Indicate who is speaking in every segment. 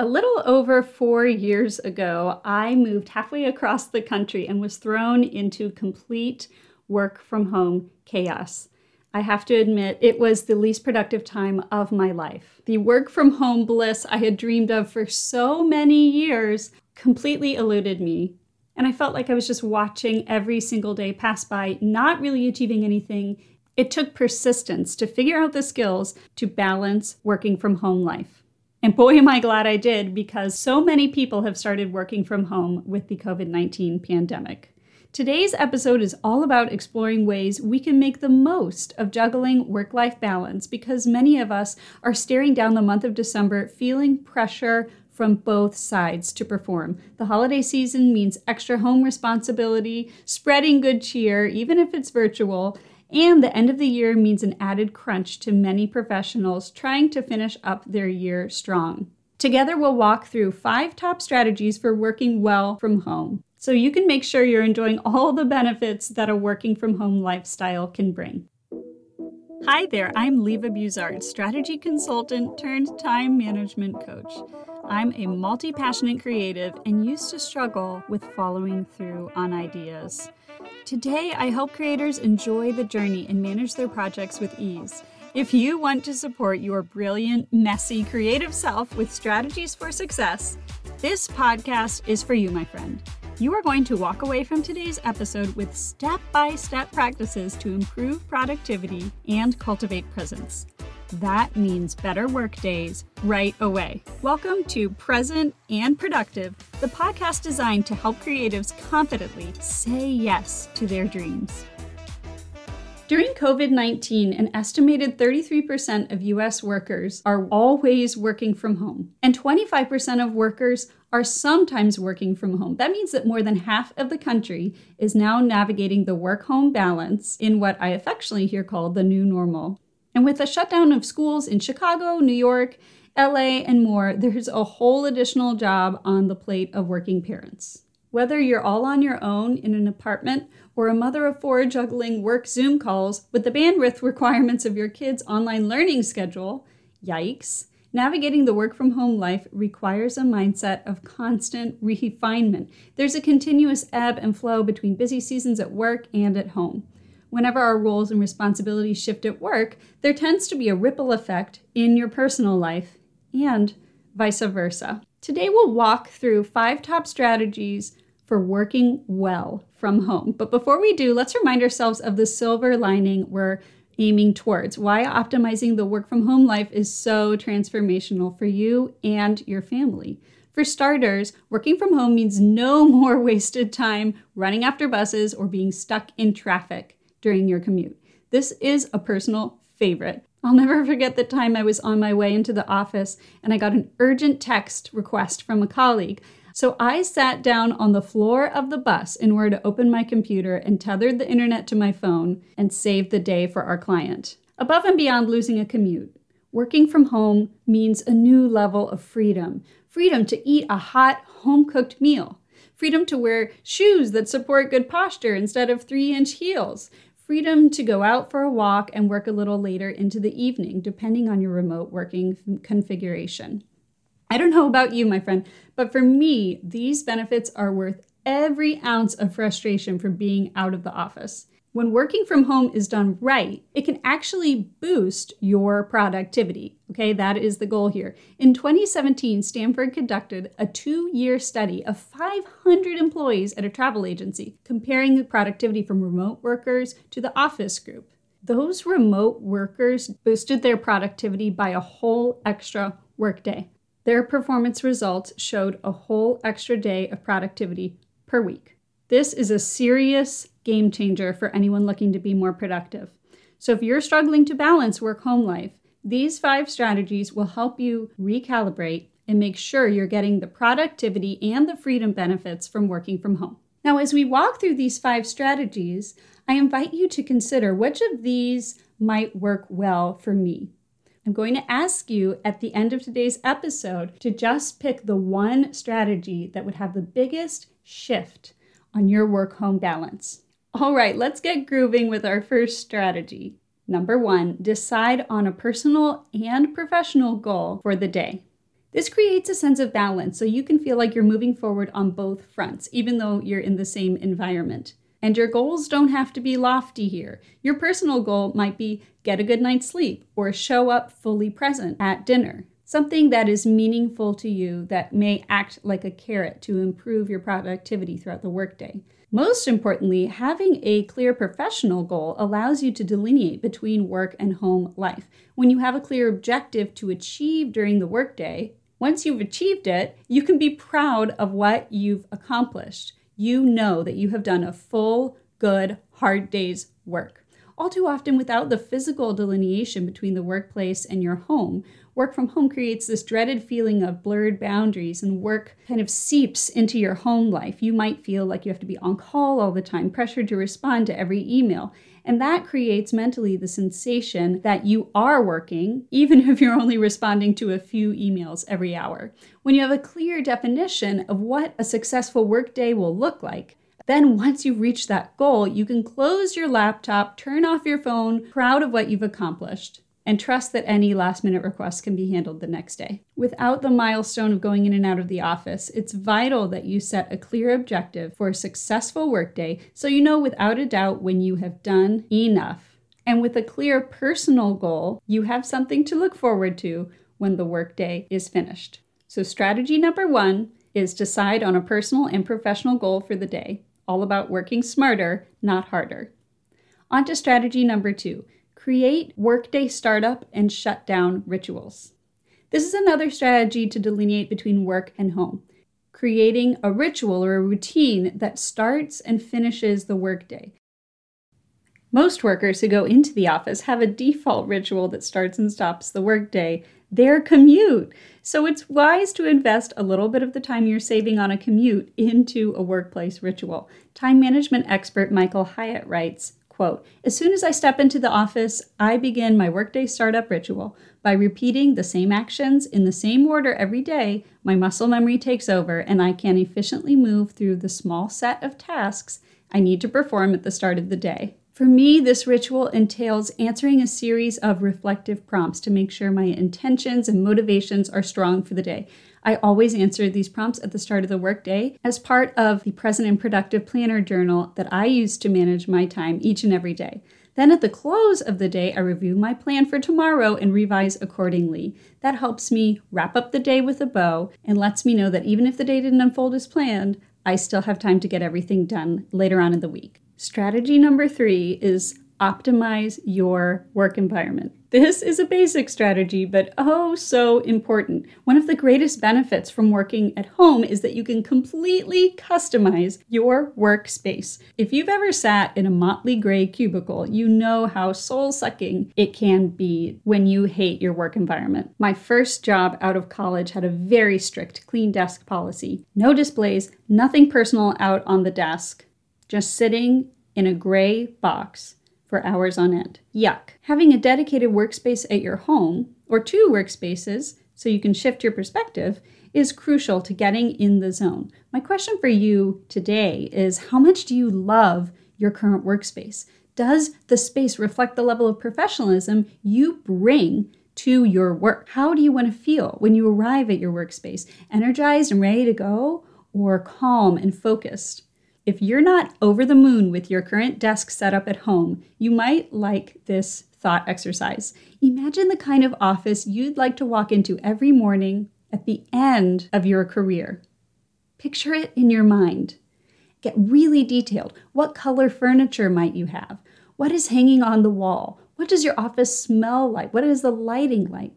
Speaker 1: A little over four years ago, I moved halfway across the country and was thrown into complete work from home chaos. I have to admit, it was the least productive time of my life. The work from home bliss I had dreamed of for so many years completely eluded me. And I felt like I was just watching every single day pass by, not really achieving anything. It took persistence to figure out the skills to balance working from home life. And boy, am I glad I did because so many people have started working from home with the COVID 19 pandemic. Today's episode is all about exploring ways we can make the most of juggling work life balance because many of us are staring down the month of December feeling pressure from both sides to perform. The holiday season means extra home responsibility, spreading good cheer, even if it's virtual, and the end of the year means an added crunch to many professionals trying to finish up their year strong. Together, we'll walk through five top strategies for working well from home so you can make sure you're enjoying all the benefits that a working from home lifestyle can bring. Hi there, I'm Leva Buzard, strategy consultant turned time management coach. I'm a multi passionate creative and used to struggle with following through on ideas. Today, I help creators enjoy the journey and manage their projects with ease. If you want to support your brilliant, messy, creative self with strategies for success, this podcast is for you, my friend. You are going to walk away from today's episode with step by step practices to improve productivity and cultivate presence. That means better work days right away. Welcome to Present and Productive, the podcast designed to help creatives confidently say yes to their dreams. During COVID 19, an estimated 33% of US workers are always working from home, and 25% of workers are sometimes working from home. That means that more than half of the country is now navigating the work home balance in what I affectionately hear called the new normal. And with the shutdown of schools in Chicago, New York, LA, and more, there's a whole additional job on the plate of working parents. Whether you're all on your own in an apartment or a mother of four juggling work Zoom calls with the bandwidth requirements of your kids' online learning schedule, yikes, navigating the work from home life requires a mindset of constant refinement. There's a continuous ebb and flow between busy seasons at work and at home whenever our roles and responsibilities shift at work, there tends to be a ripple effect in your personal life and vice versa. Today, we'll walk through five top strategies for working well from home. But before we do, let's remind ourselves of the silver lining we're aiming towards, why optimizing the work from home life is so transformational for you and your family. For starters, working from home means no more wasted time running after buses or being stuck in traffic during your commute. This is a personal favorite. I'll never forget the time I was on my way into the office and I got an urgent text request from a colleague. So I sat down on the floor of the bus in order to open my computer and tethered the internet to my phone and saved the day for our client. Above and beyond losing a commute, working from home means a new level of freedom freedom to eat a hot, home cooked meal, freedom to wear shoes that support good posture instead of three inch heels, freedom to go out for a walk and work a little later into the evening, depending on your remote working configuration. I don't know about you, my friend, but for me, these benefits are worth every ounce of frustration from being out of the office. When working from home is done right, it can actually boost your productivity. Okay, that is the goal here. In 2017, Stanford conducted a two year study of 500 employees at a travel agency, comparing the productivity from remote workers to the office group. Those remote workers boosted their productivity by a whole extra workday. Their performance results showed a whole extra day of productivity per week. This is a serious game changer for anyone looking to be more productive. So, if you're struggling to balance work home life, these five strategies will help you recalibrate and make sure you're getting the productivity and the freedom benefits from working from home. Now, as we walk through these five strategies, I invite you to consider which of these might work well for me. I'm going to ask you at the end of today's episode to just pick the one strategy that would have the biggest shift on your work home balance. All right, let's get grooving with our first strategy. Number one, decide on a personal and professional goal for the day. This creates a sense of balance so you can feel like you're moving forward on both fronts, even though you're in the same environment. And your goals don't have to be lofty here. Your personal goal might be get a good night's sleep or show up fully present at dinner. Something that is meaningful to you that may act like a carrot to improve your productivity throughout the workday. Most importantly, having a clear professional goal allows you to delineate between work and home life. When you have a clear objective to achieve during the workday, once you've achieved it, you can be proud of what you've accomplished. You know that you have done a full, good, hard day's work. All too often, without the physical delineation between the workplace and your home, work from home creates this dreaded feeling of blurred boundaries, and work kind of seeps into your home life. You might feel like you have to be on call all the time, pressured to respond to every email. And that creates mentally the sensation that you are working, even if you're only responding to a few emails every hour. When you have a clear definition of what a successful workday will look like, then, once you reach that goal, you can close your laptop, turn off your phone, proud of what you've accomplished and trust that any last minute requests can be handled the next day. Without the milestone of going in and out of the office, it's vital that you set a clear objective for a successful workday so you know without a doubt when you have done enough. And with a clear personal goal, you have something to look forward to when the workday is finished. So, strategy number one is decide on a personal and professional goal for the day, all about working smarter, not harder. On to strategy number two create workday startup and shutdown rituals. This is another strategy to delineate between work and home, creating a ritual or a routine that starts and finishes the workday. Most workers who go into the office have a default ritual that starts and stops the workday, their commute. So it's wise to invest a little bit of the time you're saving on a commute into a workplace ritual. Time management expert Michael Hyatt writes Quote, as soon as I step into the office, I begin my workday startup ritual. By repeating the same actions in the same order every day, my muscle memory takes over and I can efficiently move through the small set of tasks I need to perform at the start of the day. For me, this ritual entails answering a series of reflective prompts to make sure my intentions and motivations are strong for the day. I always answer these prompts at the start of the workday as part of the Present and Productive Planner journal that I use to manage my time each and every day. Then at the close of the day, I review my plan for tomorrow and revise accordingly. That helps me wrap up the day with a bow and lets me know that even if the day didn't unfold as planned, I still have time to get everything done later on in the week. Strategy number three is optimize your work environment. This is a basic strategy, but oh so important. One of the greatest benefits from working at home is that you can completely customize your workspace. If you've ever sat in a motley gray cubicle, you know how soul sucking it can be when you hate your work environment. My first job out of college had a very strict clean desk policy no displays, nothing personal out on the desk, just sitting in a gray box for hours on end. Yuck. Having a dedicated workspace at your home, or two workspaces, so you can shift your perspective, is crucial to getting in the zone. My question for you today is how much do you love your current workspace? Does the space reflect the level of professionalism you bring to your work? How do you want to feel when you arrive at your workspace? Energized and ready to go, or calm and focused? If you're not over the moon with your current desk setup at home, you might like this thought exercise. Imagine the kind of office you'd like to walk into every morning at the end of your career. Picture it in your mind. Get really detailed. What color furniture might you have? What is hanging on the wall? What does your office smell like? What is the lighting like?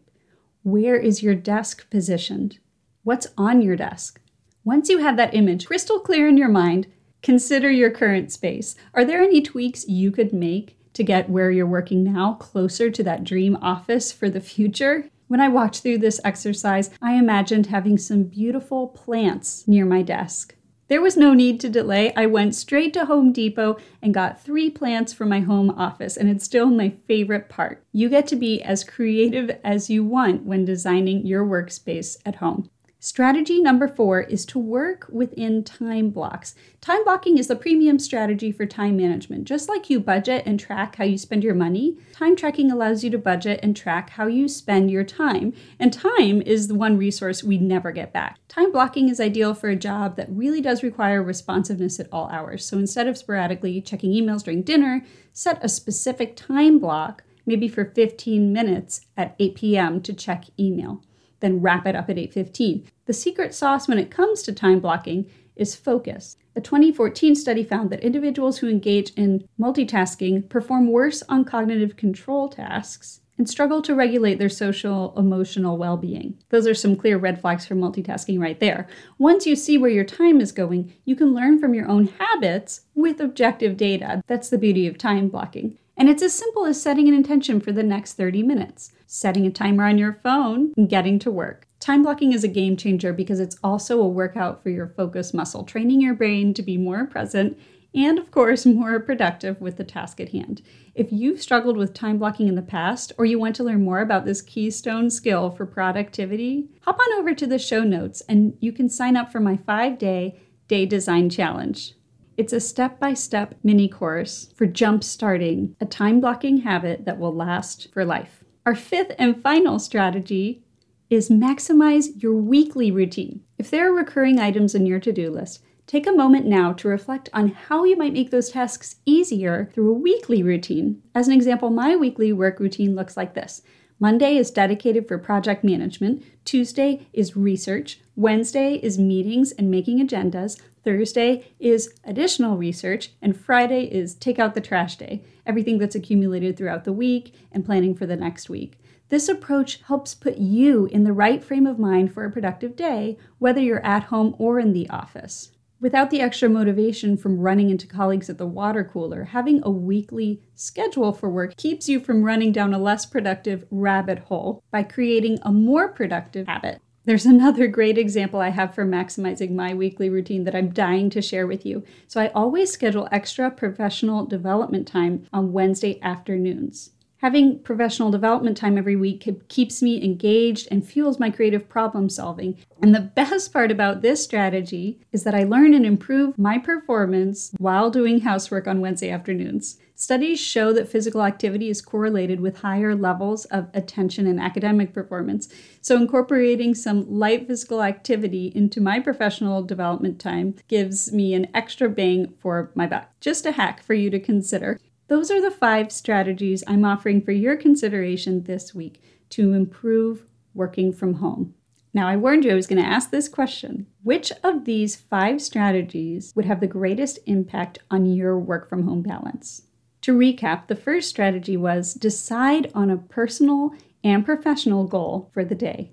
Speaker 1: Where is your desk positioned? What's on your desk? Once you have that image crystal clear in your mind, Consider your current space. Are there any tweaks you could make to get where you're working now closer to that dream office for the future? When I walked through this exercise, I imagined having some beautiful plants near my desk. There was no need to delay. I went straight to Home Depot and got three plants for my home office, and it's still my favorite part. You get to be as creative as you want when designing your workspace at home. Strategy number four is to work within time blocks. Time blocking is the premium strategy for time management. Just like you budget and track how you spend your money, time tracking allows you to budget and track how you spend your time. And time is the one resource we never get back. Time blocking is ideal for a job that really does require responsiveness at all hours. So instead of sporadically checking emails during dinner, set a specific time block, maybe for 15 minutes at 8 p.m. to check email then wrap it up at 8:15. The secret sauce when it comes to time blocking is focus. A 2014 study found that individuals who engage in multitasking perform worse on cognitive control tasks and struggle to regulate their social emotional well being. Those are some clear red flags for multitasking right there. Once you see where your time is going, you can learn from your own habits with objective data. That's the beauty of time blocking. And it's as simple as setting an intention for the next 30 minutes, setting a timer on your phone, and getting to work. Time blocking is a game changer because it's also a workout for your focus muscle, training your brain to be more present and, of course, more productive with the task at hand. If you've struggled with time blocking in the past or you want to learn more about this keystone skill for productivity, hop on over to the show notes and you can sign up for my five day day design challenge. It's a step by step mini course for jump starting a time blocking habit that will last for life. Our fifth and final strategy is maximize your weekly routine. If there are recurring items in your to do list, take a moment now to reflect on how you might make those tasks easier through a weekly routine. As an example, my weekly work routine looks like this Monday is dedicated for project management, Tuesday is research, Wednesday is meetings and making agendas, Thursday is additional research, and Friday is take out the trash day, everything that's accumulated throughout the week and planning for the next week. This approach helps put you in the right frame of mind for a productive day, whether you're at home or in the office. Without the extra motivation from running into colleagues at the water cooler, having a weekly schedule for work keeps you from running down a less productive rabbit hole by creating a more productive habit. There's another great example I have for maximizing my weekly routine that I'm dying to share with you. So I always schedule extra professional development time on Wednesday afternoons. Having professional development time every week keeps me engaged and fuels my creative problem solving. And the best part about this strategy is that I learn and improve my performance while doing housework on Wednesday afternoons. Studies show that physical activity is correlated with higher levels of attention and academic performance. So, incorporating some light physical activity into my professional development time gives me an extra bang for my buck. Just a hack for you to consider. Those are the five strategies I'm offering for your consideration this week to improve working from home. Now, I warned you I was going to ask this question Which of these five strategies would have the greatest impact on your work from home balance? To recap, the first strategy was decide on a personal and professional goal for the day.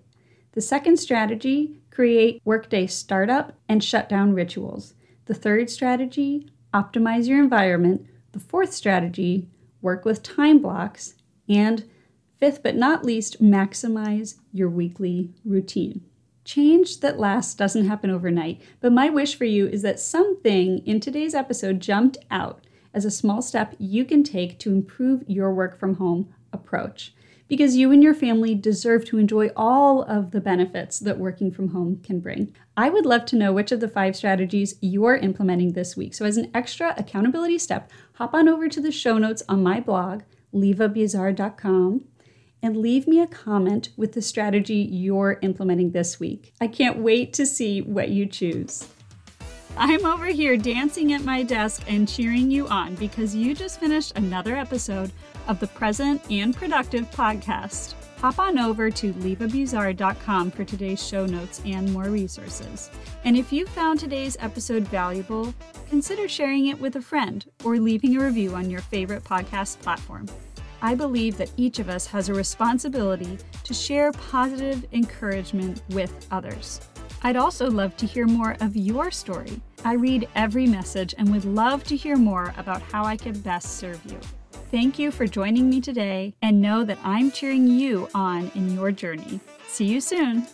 Speaker 1: The second strategy, create workday startup and shutdown rituals. The third strategy, optimize your environment. The fourth strategy, work with time blocks. And fifth but not least, maximize your weekly routine. Change that lasts doesn't happen overnight, but my wish for you is that something in today's episode jumped out as a small step you can take to improve your work from home approach. Because you and your family deserve to enjoy all of the benefits that working from home can bring. I would love to know which of the five strategies you're implementing this week. So, as an extra accountability step, hop on over to the show notes on my blog, levabuzar.com, and leave me a comment with the strategy you're implementing this week. I can't wait to see what you choose. I'm over here dancing at my desk and cheering you on because you just finished another episode of the Present and Productive podcast. Hop on over to levabuzar.com for today's show notes and more resources. And if you found today's episode valuable, consider sharing it with a friend or leaving a review on your favorite podcast platform. I believe that each of us has a responsibility to share positive encouragement with others. I'd also love to hear more of your story. I read every message and would love to hear more about how I can best serve you. Thank you for joining me today and know that I'm cheering you on in your journey. See you soon.